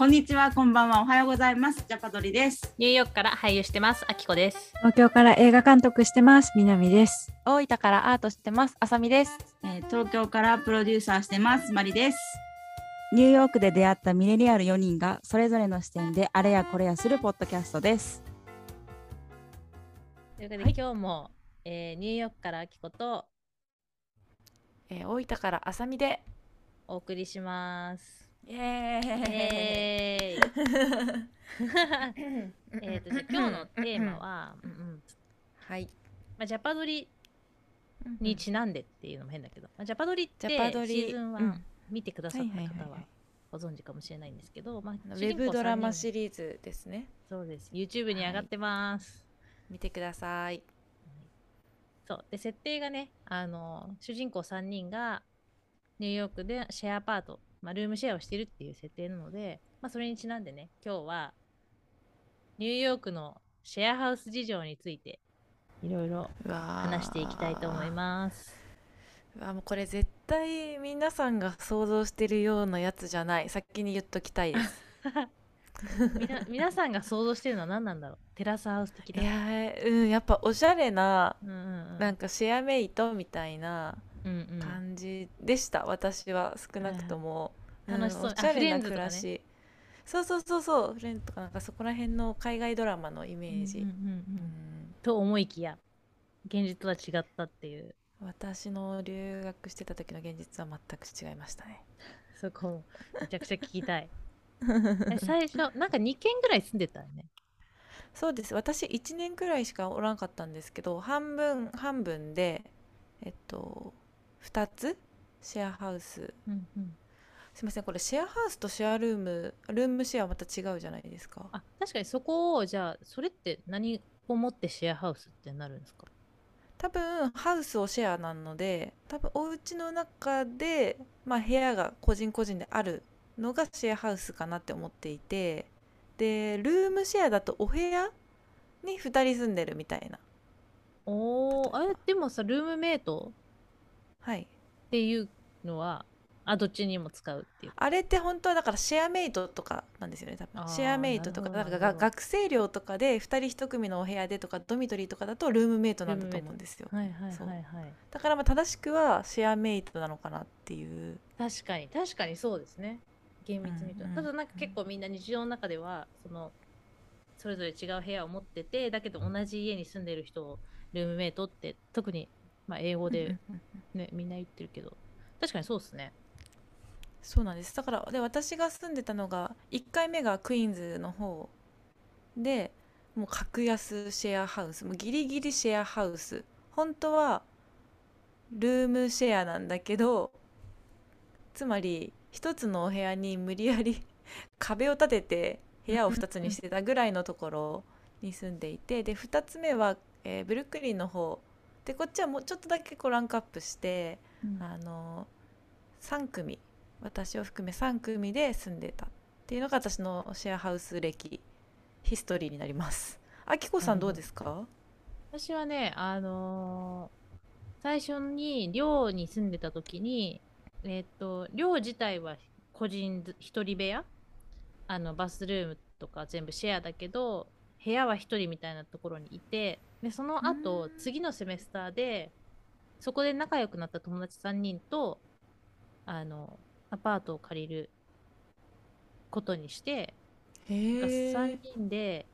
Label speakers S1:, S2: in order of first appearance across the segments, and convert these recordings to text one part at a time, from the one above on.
S1: こんにちは、こんばんは、おはようございます。ジャパドリです。
S2: ニューヨークから俳優してます。あきこです。
S3: 東京から映画監督してます。南です。
S4: 大分からアートしてます。あさみです。
S1: えー東京からプロデューサーしてます。マリです。
S5: ニューヨークで出会ったミレニアル4人がそれぞれの視点であれやこれやするポッドキャストです。
S2: ということで、今日も、えーニューヨークからあきこと
S4: えー大分からあさみで。
S2: お送りします。
S4: イエーイ。
S2: えっと、じゃあ今日のテーマは、うんうん
S4: はい。
S2: まあ、ジャパドリにちなんでっていうのも変だけど、まあ、ジャパドリって
S4: ジャパドリ
S2: シーズン1
S4: うん
S2: 見てくださった方
S4: は
S2: はいご存知かもしれないんですけど、まあ、
S4: ウェブドラマシリーズですね。
S2: そうです。YouTube に上がってます。
S4: 見てください。
S2: そうで設定がねあの主人公3人がニューヨークでシェアアパート、まあ、ルームシェアをしてるっていう設定なので、まあ、それにちなんでね今日はニューヨークのシェアハウス事情についていろいろ話していきたいと思います。
S4: うわもうこれ絶対皆さんが想像してるようなやつじゃない。先に言っときたいです。
S2: みな皆さんが想像してるのは何なんだろう？テラスハウス的
S4: い
S2: な。
S4: やーうんやっぱおしゃれな
S2: うんうんうん
S4: なんかシェアメイトみたいな感じでした、私は少なくとも、
S2: いはい楽しそう。
S4: おしゃれな暮らし、そうそうそうそう。フレンズとかなんかそこら辺の海外ドラマのイメージ、
S2: うんうんうんうん。
S4: うん
S2: と思いきや現実とは違ったっていう。
S4: 私の留学してた時の現実は全く違いましたね。
S2: そこめちゃくちゃ聞きたい。え最初なんか2軒ぐらい住んでたよね？
S4: そうです。私1年くらいしかおらんかったんですけど半分半分でえっと2つ？シェアハウス。
S2: うんうん、
S4: すいませんこれシェアハウスとシェアルームルームシェアはまた違うじゃないですか。
S2: あ確かにそこをじゃあそれって何をもってシェアハウスってなるんですか？
S4: 多分ハウスをシェアなので多分お家の中で、まあ、部屋が個人個人であるのがシェアハウスかなって思っていてでルームシェアだとお部屋に2人住んでるみたいな。
S2: おーあれでもさルームメイト
S4: はい。
S2: っていうのはあどっちにも使うっていう。
S4: あれって本当はだからシェアメイトとかなんですよね多分。シェアメイトとかだか学生寮とかで2人1組のお部屋でとかドミトリーとかだとルームメイトなんだと思うんですよ。
S2: はいはいはいはい。
S4: だからまあ正しくはシェアメイトなのかなっていう。
S2: 確かに確かにそうですね。厳密に言うと、
S4: うんうん。
S2: ただなんか結構みんな日常の中ではそのそれぞれ違う部屋を持っててだけど同じ家に住んでる人をルームメイトって特にまあ英語で、ね、みんな言ってるけど。確かにそうですね。
S4: そうなんです。だからで私が住んでたのが1回目がクイーンズの方でもう格安シェアハウスもうギリギリシェアハウス。本当はルームシェアなんだけどつまり一つのお部屋に無理やり 壁を立てて部屋を2つにしてたぐらいのところに住んでいてで2つ目は、えーブルックリンの方でこっちはもうちょっとだけこうランクアップしてあの3組私を含め3組で住んでたっていうのが私のシェアハウス歴ヒストリーになります。あきこさんどうですか？
S2: 私はねあのー最初に寮に住んでた時にえっ、と寮自体は個人ず一人部屋？あのバスルームとか全部シェアだけど部屋は一人みたいなところにいてでその後
S4: うん。
S2: 次のセメスターでそこで仲良くなった友達3人とあのアパートを借りることにして
S4: へ
S2: 3人で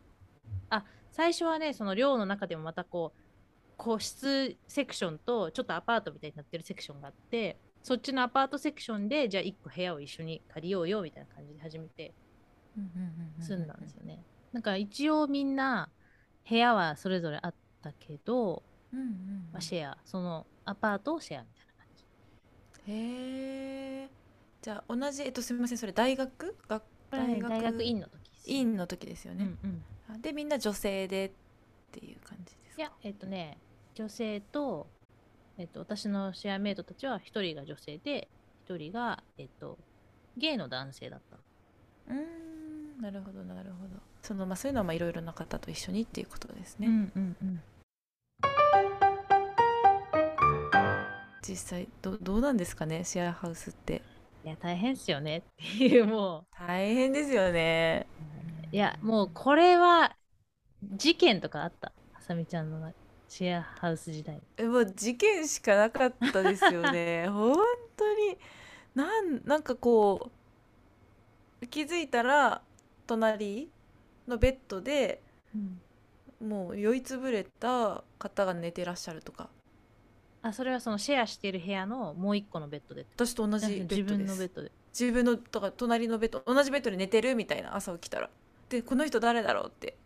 S2: あ最初はねその寮の中でもまたこう個室セクションとちょっとアパートみたいになってるセクションがあってそっちのアパートセクションでじゃあ1個部屋を一緒に借りようよみたいな感じで始めて住んだんですよね。なんか一応みんな部屋はそれぞれあったけど、
S4: うんうんうん。
S2: まあ、シェアそのアパートをシェアみたいな感じ。
S4: へえじゃあ同じえっとすみませんそれ大学？学
S2: これはね大学院の時です。
S4: 院の時ですよね、
S2: うんうん。
S4: あでみんな女性でっていう感じですか？
S2: いや、えっとね、女性と、えっと、私のシェアメイトたちは一人が女性で、一人が、えっと、ゲイの男性だった。
S4: うーんなるほどなるほどそのまあそういうのはまあいろいろな方と一緒にっていうことですね、
S2: んうんうん。
S4: 実際どどうなんですかねシェアハウスって。
S2: いや大変っすよねっていうも
S4: 大変ですよね。
S2: ういやもうこれは事件とかあった？あさみちゃんのシェアハウス時代。
S4: えもう事件しかなかったですよね。本当に。なんなんかこう気づいたら隣のベッドでもう酔いつぶれた方が寝てらっしゃるとか。
S2: あそれはそのシェアしてる部屋のもう一個のベッドで
S4: 私と同じベッドです。
S2: 自分のベッドで。
S4: 自分のとか隣のベッド同じベッドで寝てるみたいな朝起きたら。でこの人誰だろうって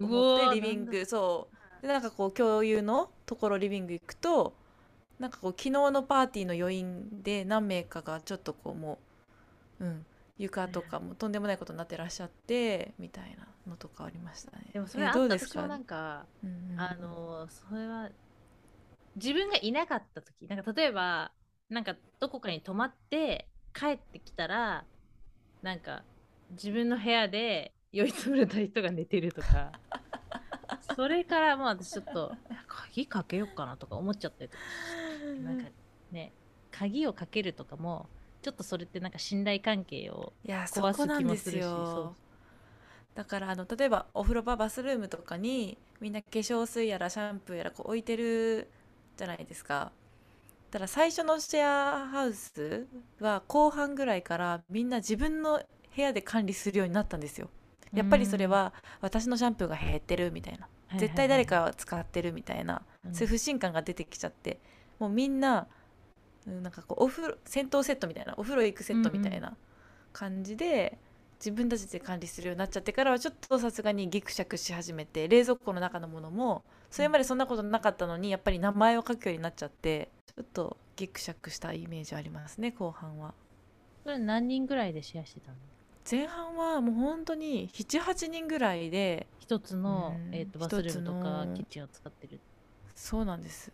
S4: 思ってリビングそう。でなんかこう共有のところリビング行くとなんかこう昨日のパーティーの余韻で何名かがちょっとこうもううん床とかもとんでもないことになってらっしゃってみたいなのとかありましたね。
S2: でもそれ
S4: え
S2: あった
S4: どうですか？
S2: なんか
S4: うんうん。
S2: あのそれは自分がいなかった時なんか例えばなんかどこかに泊まって帰ってきたらなんか自分の部屋で酔いつぶれた人が寝てるとか それからもう私ちょっと鍵かけようかなとか思っちゃったりとかなんかね鍵をかけるとかもちょっとそれってなんか信頼関係を
S4: いやそ
S2: 壊す気もするし
S4: だからあの例えばお風呂場バスルームとかにみんな化粧水やらシャンプーやらこう置いてるじゃないですか。ただ最初のシェアハウスは後半ぐらいからみんな自分の部屋で管理するようになったんですよ。やっぱりそれは私のシャンプーが減ってるみたいな。絶対誰かは使ってるみたいな。
S2: うん。
S4: そういう不信感が出てきちゃって。もうみんなうんなんかこうお風呂戦闘セットみたいなお風呂行くセットみたいな感じで、自分たちで管理するようになっちゃってからはちょっとさすがにギクシャクし始めて冷蔵庫の中のものもそれまでそんなことなかったのにやっぱり名前を書くようになっちゃってちょっとギクシャクしたイメージありますね後半は。
S2: それ何人ぐらいでシェアしてたの？
S4: 前半はもう本当に78人ぐらいで
S2: 一つの、
S4: うん
S2: えー、とバスルームとかキッチンを使ってる。
S4: そうなんです。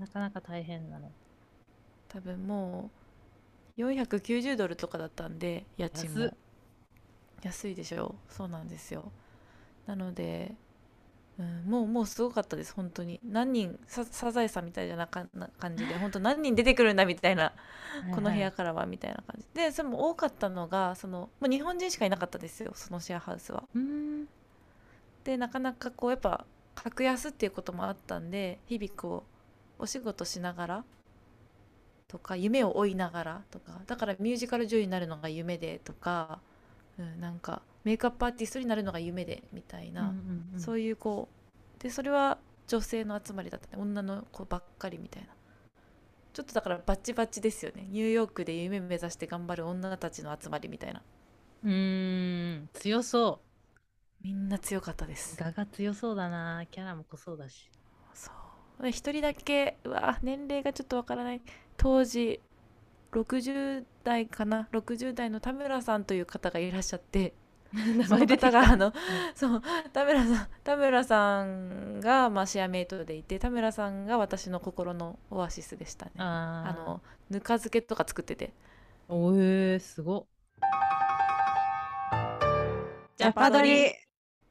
S2: なかなか大変なの
S4: 多分もう490ドルとかだったんで家賃も。
S2: 安
S4: いでしょ。そうなんですよ。なので、うん、もうもうすごかったです本当に。何人ササザエさんみたいなかな感じで 本当何人出てくるんだみたいなこの部屋からはみたいな感じ。でそれも多かったのがそのもう日本人しかいなかったですよそのシェアハウスは。
S2: うん。
S4: でなかなかこうやっぱ格安っていうこともあったんで日々こうお仕事しながらとか夢を追いながらとかだからミュージカル女優になるのが夢でとか、うん、なんかメイクアップアーティストになるのが夢でみたいな、そう
S2: いう
S4: いうこうでそれは女性の集まりだったね。女の子ばっかりみたいな。ちょっとだからバッチバッチですよね。ニューヨークで夢目指して頑張る女たちの集まりみたいな。
S2: うーん強そ
S4: みんな強かったです。
S2: う画が強そうだな。キャラも濃そうだし。
S4: そうで一人だけうわ年齢がちょっとわからない。当時60代かな。60代の田村さんという方がいらっしゃって その方があの、そう田村さん田村さんが、まあ、シェアメイトでいて田村さんが私の心のオアシスでしたね。あ
S2: あ
S4: のぬか漬けとか作ってて。
S2: おえー、すごっ。
S5: ジャパドリ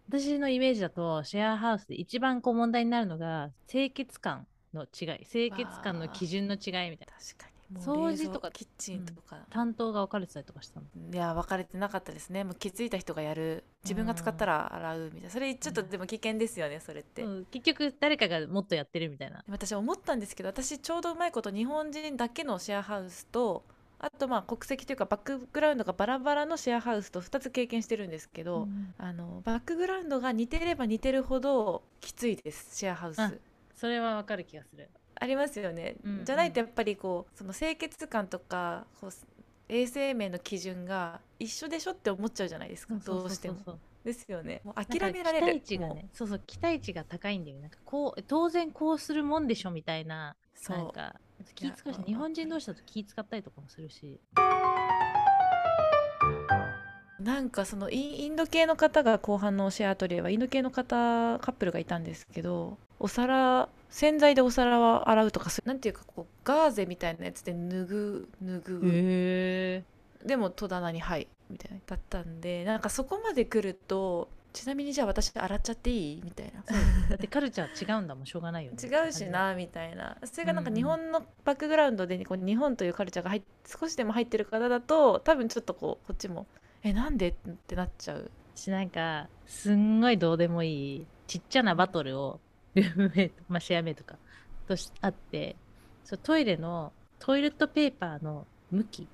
S2: 私のイメージだとシェアハウスで一番こう問題になるのが清潔感の違い清潔感の基準の違いみたいな。
S4: 確かに。
S2: 掃除とか
S4: キッチンとか、
S2: 担当が分かれてたりとかしたの？
S4: いや分かれてなかったですね。もう気づいた人がやる。自分が使ったら洗うみたいな。それちょっとでも危険ですよねそれって、
S2: うん。結局誰かがもっとやってるみたいな。
S4: 私思ったんですけど私ちょうどうまいこと日本人だけのシェアハウスとあとまあ国籍というかバックグラウンドがバラバラのシェアハウスと2つ経験してるんですけど、
S2: うん。
S4: あのバックグラウンドが似てれば似てるほどきついですシェアハウス。
S2: あそれは分かる気がする。
S4: ありますよね、
S2: うん
S4: じゃないとやっぱりこうその清潔感とかこう衛生面の基準が一緒でしょって思っちゃうじゃないですかどうしても。ですよね。もう諦められる。
S2: 期待値がねそうそう期待値が高いんだよなんかこう当然こうするもんでしょみたいな
S4: そう。
S2: なんか気使うし日本人同士だと気使ったりとかもするし。
S4: なんかそのインインド系の方が後半のシェアアトリエはインド系の方カップルがいたんですけどお皿洗剤でお皿は洗うとかなんていうかこうガーゼみたいなやつで脱ぐ脱ぐ。でも戸棚に「はい」みたいなだったんでなんかそこまで来るとちなみにじゃあ私洗っちゃっていい？みたいな。
S2: だってカルチャー違うんだもん。しょうがないよね。
S4: 違うしなみたいな。それがなんか日本のバックグラウンドでこう日本というカルチャーが入っ少しでも入ってる方だと多分ちょっとこうこっちもえなんで？ってなっちゃう。
S2: 私なんかすんごいどうでもいいちっちゃなバトルをルームメイト、まあ、シェアメイトか。としあって。そうトイレのトイレットペーパーの向き。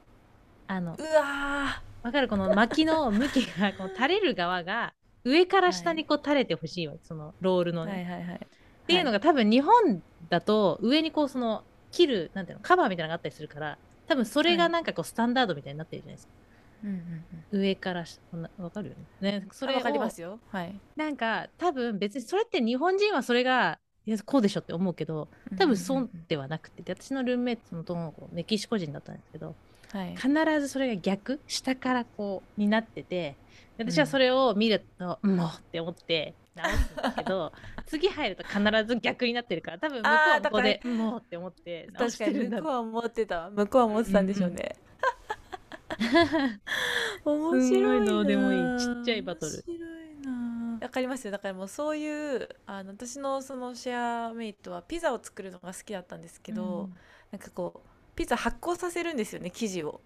S2: あの
S4: うわ
S2: わかる？この巻きの向きがこの垂れる側が上から下にこう垂れてほしいわけ、そのロールの
S4: ー
S2: ね、
S4: はいはいはい。
S2: っていうのが多分日本だと上にこうその切るなんていうのカバーみたいなのがあったりするから多分それがなんかこうスタンダードみたいになってるじゃないですか、
S4: うんうんうん。
S2: 上からわかるよね。ねそれを
S4: わかりますよ。はい。
S2: なんか多分別にそれって日本人はそれがいやこうでしょって思うけど多分そうではなくて。で私のルームメイトの男の子メキシコ人だったんですけど
S4: はい。
S2: 必ずそれが逆下からこうになっててで私はそれを見ると、もうって思って直すんだけど 次入ると必ず逆になってるから多分向こうはここでもうって思って直し
S4: 確かに
S2: てるんだ
S4: 向こうは思ってた向こうは思ってたんでしょうね、面白いな
S2: すんごいどうでもいい。ちっちゃいバトル。
S4: 面白い。なわかりますよだからもうそういうあの私のそのシェアメイトはピザを作るのが好きだったんですけど、なんかこうピザ発酵させるんですよね生地を。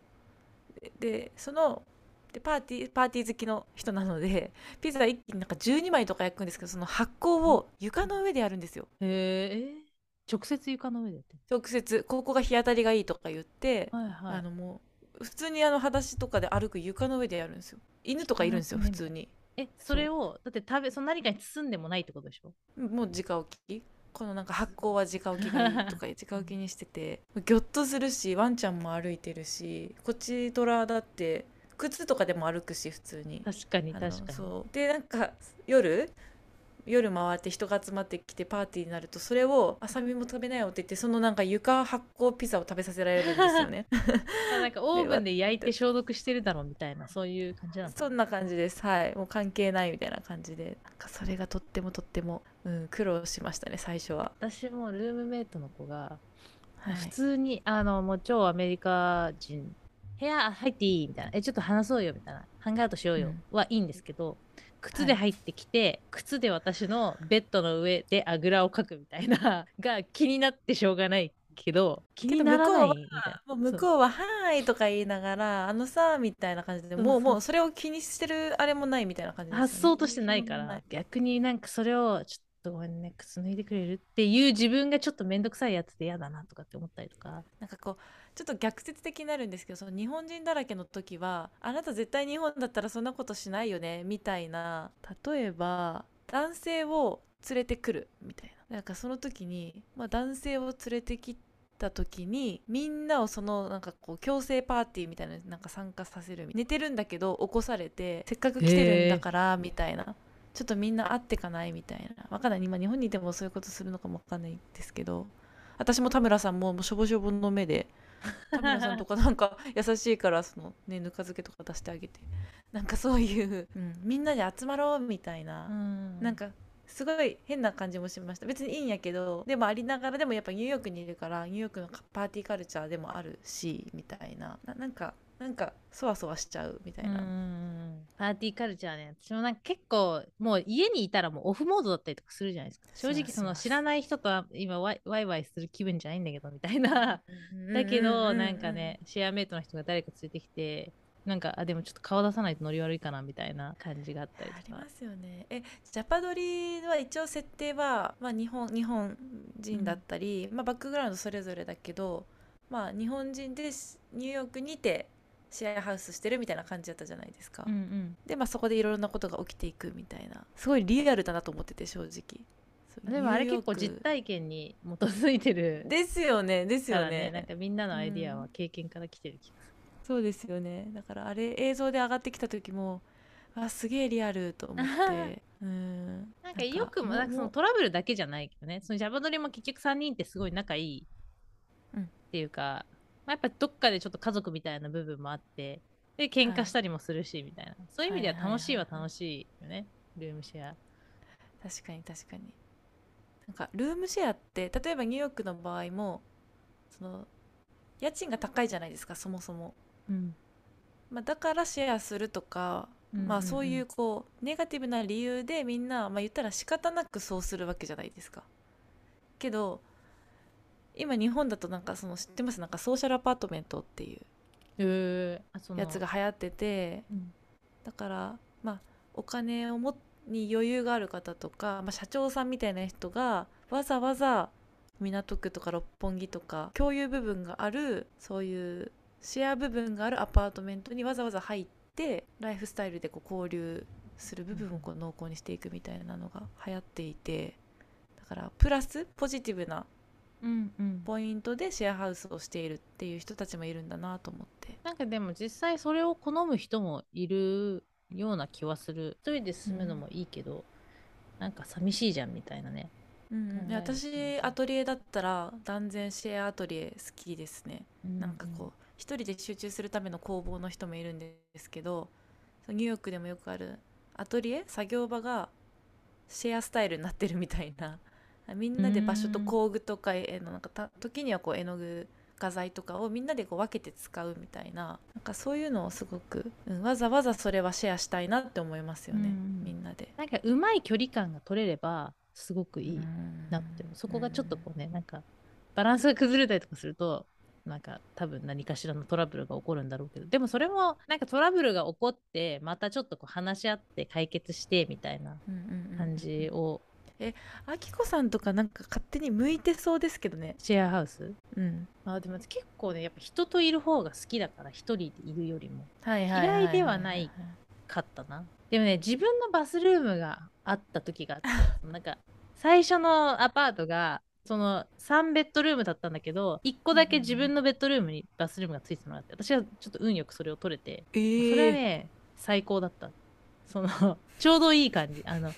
S4: ででそのでパーティーパーティー好きの人なのでピザ一気になんか12枚とか焼くんですけどその発酵を床の上でやるんですよ。
S2: へえ直接床の上で
S4: 直接ここが日当たりがいいとか言って、
S2: はいはい
S4: あのもう普通にあの裸足とかで歩く床の上でやるんですよ。犬とかいるんですよ
S2: うん
S4: 普通に。
S2: えそれをだって食べその何かに包んでもないってことでしょ？
S4: もう直置き。このなんか発酵は直置きがいいとか直置きにしててギョッとするしワンちゃんも歩いてるしこっちトラだって靴とかでも歩くし普通に。
S2: 確かに確かに。
S4: そう。でなんか夜夜回って人が集まってきてパーティーになるとそれを「あさみも食べなよ」って言ってそのなんか床発酵ピザを食べさせられるんですよね。
S2: あなんかオーブンで焼いて消毒してるだろうみたいなそういう感じなのか
S4: そんな感じです。はい。もう関係ないみたいな感じで。なんかそれがとってもとっても、うん、苦労しましたね最初は、
S2: 私もルームメイトの子が
S4: はい、
S2: 普通に、あのもう超アメリカ人。部屋入っていい？みたいな。えちょっと話そうよみたいな。ハンガーアウトしようよ、
S4: うん。
S2: はいいんですけど靴で入ってきて、靴で私のベッドの上であぐらをかくみたいな が気になってしょうがないけど気にならないみたいな。
S4: 向こうは「はーい」とか言いながら「あのさ」みたいな感じでもうもうそれを気にしてるあれもないみたいな感じね。
S2: 発想としてないから逆になんかそれをちょっとごめんね靴脱いでくれるっていう自分がちょっと面倒くさいやつで嫌だなとかって思ったりとか。
S4: なんかこうちょっと逆説的になるんですけどその日本人だらけの時はあなた絶対日本だったらそんなことしないよねみたいな例えば男性を連れてくるみたいな。なんかその時に、まあ、男性を連れてきた時にみんなをそのなんかこう強制パーティーみたいななんか参加させる寝てるんだけど起こされてせっかく来てるんだからみたいな。ちょっとみんな会ってかない？みたいな。わかんない。今日本にいてもそういうことするのかもわかんないですけど。私も田村さんももうしょぼしょぼの目で田村さんとかなんか 優しいからそのねぬか漬けとか出してあげて。なんかそういう、うん。みんなで集まろうみたいな、なんかすごい変な感じもしました。別にいいんやけどでもありながらでもやっぱニューヨークにいるからニューヨークのパーティーカルチャーでもあるしみたいな。ななんかなんかそわそわしちゃうみたいな、
S2: うんパーティーカルチャーね私もなんか結構もう家にいたらもうオフモードだったりとかするじゃないですか。正直その知らない人とは今ワイワイワイする気分じゃないんだけどみたいな。だけどなんかねシェアメイトの人が誰か連れてきてなんかあでもちょっと顔出さないとノリ悪いかなみたいな感じがあったりとか。
S4: ありますよね。えジャパドリは一応設定は、まあ、日本日本人だったり、まあ、バックグラウンドそれぞれだけど、まあ、日本人でしニューヨークにてシェアハウスしてるみたいな感じだったじゃないですか、
S2: うんうん。
S4: で、まあ、そこでいろんなことが起きていくみたいな。すごいリアルだなと思ってて正直。
S2: でもあれ結構実体験に基づいてる。
S4: ですよねですよ
S2: から
S4: ね
S2: なんかみんなのアイディア
S4: うん
S2: は経験から来てる気がす
S4: そうですよね。だからあれ映像で上がってきた時もあすげえリアルと思って。うん。
S2: るなんかよくもなんかそのトラブルだけじゃないけどね。そのジャバドリも結局3人ってすごい仲いい
S4: うん
S2: っていうか、まあ、やっぱどっかでちょっと家族みたいな部分もあってで喧嘩したりもするしみたいな、そういう意味では楽しいは楽しいよね、ルームシェア。
S4: 確かに確かに。なんかルームシェアって例えばニューヨークの場合もその家賃が高いじゃないですかそもそも、
S2: うん。
S4: まあ、だからシェアするとかまあそういうこうネガティブな理由でみんなまあ言ったら仕方なくそうするわけじゃないですか。けど今日本だとなんかその知ってます？なんかソーシャルアパートメントっていうやつが流行ってて
S2: うん。
S4: だからまあお金をもに余裕がある方とか、まあ、社長さんみたいな人がわざわざ港区とか六本木とか共有部分があるそういうシェア部分があるアパートメントにわざわざ入ってライフスタイルでこう交流する部分をこう濃厚にしていくみたいなのが流行っていてだからプラスポジティブな
S2: うんうん。
S4: ポイントでシェアハウスをしているっていう人たちもいるんだなと思って。
S2: なんかでも実際それを好む人もいるような気はする。一人で住むのもいいけど、なんか寂しいじゃんみたいなね。
S4: うん私アトリエだったら断然シェアアトリエ好きですね。なんかこう一人で集中するための工房の人もいるんですけどニューヨークでもよくあるアトリエ？作業場がシェアスタイルになってるみたいなみんなで場所と工具とか絵のなんかた時にはこう絵の具画材とかをみんなでこう分けて使うみたいななんかそういうのをすごく、うんわざわざそれはシェアしたいなって思いますよね、
S2: うん。
S4: みんなで。
S2: なんかうまい距離感が取れればすごくいい
S4: うん
S2: なって、そこがちょっとこうねなんかバランスが崩れたりとかするとなんか多分何かしらのトラブルが起こるんだろうけどでもそれもなんかトラブルが起こってまたちょっとこう話し合って解決してみたいな感じを
S4: あきこさんとかなんか勝手に向いてそうですけどね。
S2: シェアハウス？
S4: うん。
S2: あでも結構ねやっぱ人といる方が好きだから一人でいるよりも。嫌いではないかったな。でもね自分のバスルームがあった時があってなんか最初のアパートがその3ベッドルームだったんだけど1個だけ自分のベッドルームにバスルームがついてたのがあって私はちょっと運よくそれを取れて
S4: えー、
S2: それはね最高だった。そのちょうどいい感じ。あの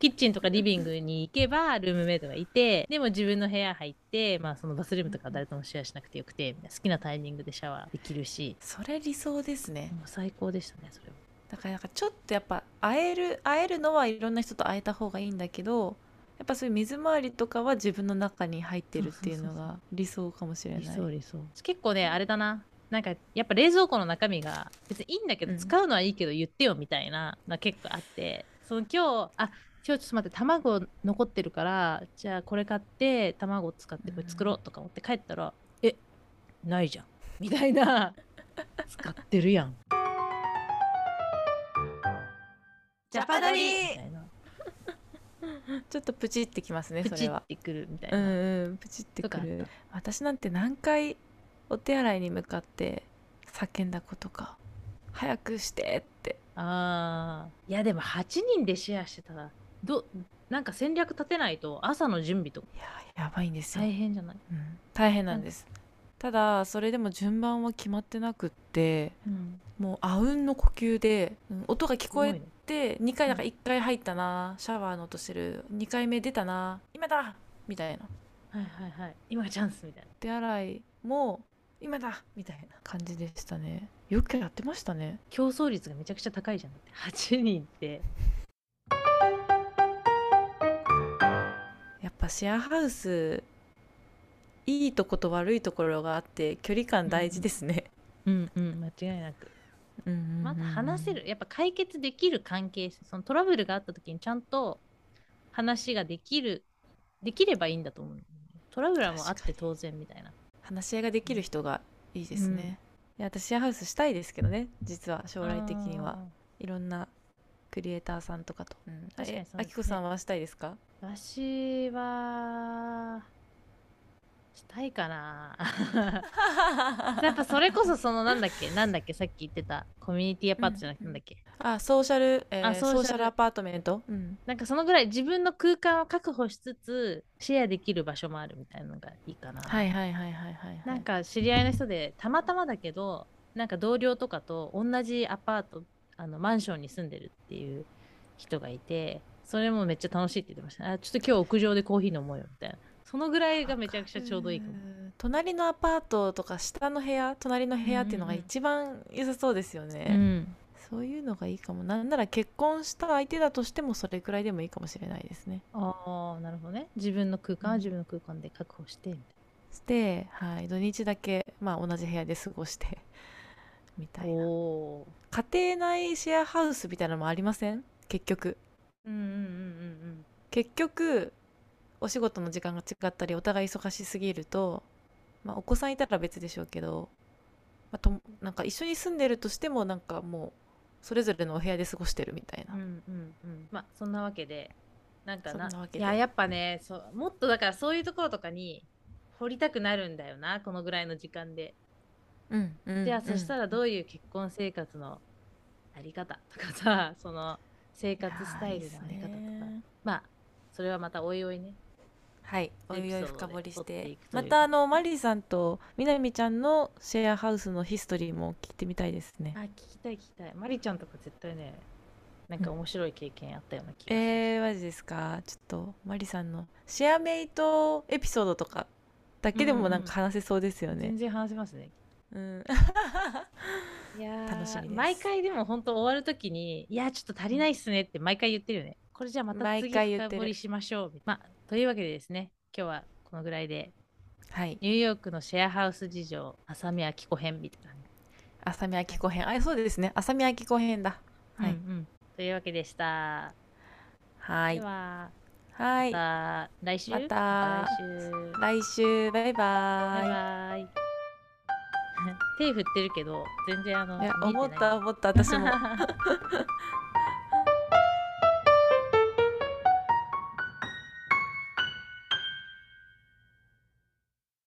S2: キッチンとかリビングに行けばルームメイトがいてでも自分の部屋入って、まあ、そのバスルームとか誰ともシェアしなくてよくて好きなタイミングでシャワーできるし
S4: それ理想ですね。
S2: もう最高でしたねそれは。
S4: だからなんかちょっとやっぱ会える会えるのはいろんな人と会えた方がいいんだけどやっぱそういう水回りとかは自分の中に入ってるっていうのが理想かもしれない。
S2: 理想理想結構ねあれだななんかやっぱ冷蔵庫の中身が別にいいんだけど、
S4: うん
S2: 使うのはいいけど言ってよみたいなのが結構あってその今日あ今日ちょっと待って卵残ってるからじゃあこれ買って卵使ってこれ作ろうとか思って帰ったら、えないじゃん。みたいな。使ってるやん。
S1: ジャパドリ
S2: みたいな。
S4: ちょっとプチってきますね
S2: プチっ
S4: それは。
S2: てくるみたい
S4: うん
S2: な、
S4: うんプチってくる。私なんて何回お手洗いに向かって叫んだことか。早くしてって。
S2: あー。いやでも8人でシェアしてたらどなんか戦略立てないと朝の準備とか。
S4: いややばいんですよ。
S2: 大変じゃない、
S4: うん。大変なんです。ただそれでも順番は決まってなくってもうあうんの呼吸で、うん音が聞こえて2回だから1回入ったなシャワーの音してる2回目出たな今だみたいな。
S2: はいはいはい。今がチャンスみたいな。
S4: 手洗いも今だみたいな感じでしたね。よくやってましたね。
S2: 競争率がめちゃくちゃ高いじゃん。だって8人って
S4: ぱシェアハウスいいとこと悪いところがあって距離感大事ですね、
S2: うんうん。間違いなく。
S4: うんうんうん
S2: まだ話せるやっぱ解決できる関係性そのトラブルがあった時にちゃんと話ができるできればいいんだと思う。トラブルはもうあって当然みたいな。
S4: 話し合いができる人がいいですね、いや私シェアハウスしたいですけどね実は将来的には。いろんなクリエイターさんとかと、うん、
S2: 確か
S4: あきこさんはしたいですか？
S2: 私はしたいかな。やっぱそれこそそのなんだっけ？なんだっけ？さっき言ってた。コミュニティアパートじゃなくてなんだっけ、
S4: あソーシャル、えー
S2: あソーシャル。
S4: ソーシャルアパートメント、うん、
S2: なんかそのぐらい自分の空間を確保しつつシェアできる場所もあるみたいなのがいいかな。
S4: はいはいはいはいはいはい。
S2: なんか知り合いの人でたまたまだけどなんか同僚とかと同じアパートあのマンションに住んでるっていう人がいてそれもめっちゃ楽しいって言ってました、あちょっと今日屋上でコーヒー飲もうよみたいな。そのぐらいがめちゃくちゃちょうどいいかも。
S4: うん。隣のアパートとか下の部屋隣の部屋っていうのが一番良さそうですよね、
S2: うん。
S4: そういうのがいいかも。なんなら結婚した相手だとしてもそれくらいでもいいかもしれないですね。
S2: ああなるほどね。自分の空間は
S4: うん。
S2: 自分の空間で確保してみたい
S4: して、はい、土日だけ、まあ、同じ部屋で過ごしてみた
S2: ない
S4: な。
S2: お
S4: 家庭内シェアハウスみたいなのもありません？結局。
S2: うんうんうんうん
S4: 結局お仕事の時間が違ったりお互い忙しすぎると、まあ、お子さんいたら別でしょうけど、まあ、となんか一緒に住んでるとしてもなんかもうそれぞれのお部屋で過ごしてるみたいな、
S2: うんうんうん。うんまあそんなわけでなんかないややっぱねそうもっとだからそういうところとかに掘りたくなるんだよなこのぐらいの時間で、
S4: うんうん。
S2: じゃあそしたら
S4: う
S2: どういう結婚生活のあり方とかさ その生活スタイルのあり方とか、
S4: ね。
S2: まあそれはまたおいおいね。
S4: はい。おいおい深掘りし
S2: て。
S4: またあのマリーさんとみなみちゃんのシェアハウスのヒストリーも聞いてみたいですね。
S2: あ聞きたい聞きたい。マリちゃんとか絶対ねなんか面白い経験あったような気がす。る、
S4: えー、マジですか？ちょっとマリさんのシェアメイトエピソードとかだけでもなんか話せそうですよね。
S2: 全然話せますね
S4: うん。
S2: いやー
S4: 楽しみ
S2: 毎回でも本当終わるときに「いやちょっと足りないっすね」って毎回言ってるよね。これじゃあまた
S4: 毎
S2: 次深掘りしましょうまあというわけでですね今日はこのぐらいで。
S4: はい。
S2: ニューヨークのシェアハウス事情浅見明子編みたいな。ね
S4: 浅見明子編。あそうですね。浅見明子編だ。はい、
S2: うんうん。というわけでした、
S4: はい。
S2: では
S4: はい。
S2: また来週？
S4: また。
S2: 来週。
S4: 来週。バイバ
S2: バイ
S4: イ
S2: バイ手振ってるけど全然あの
S4: いや思った思った。私も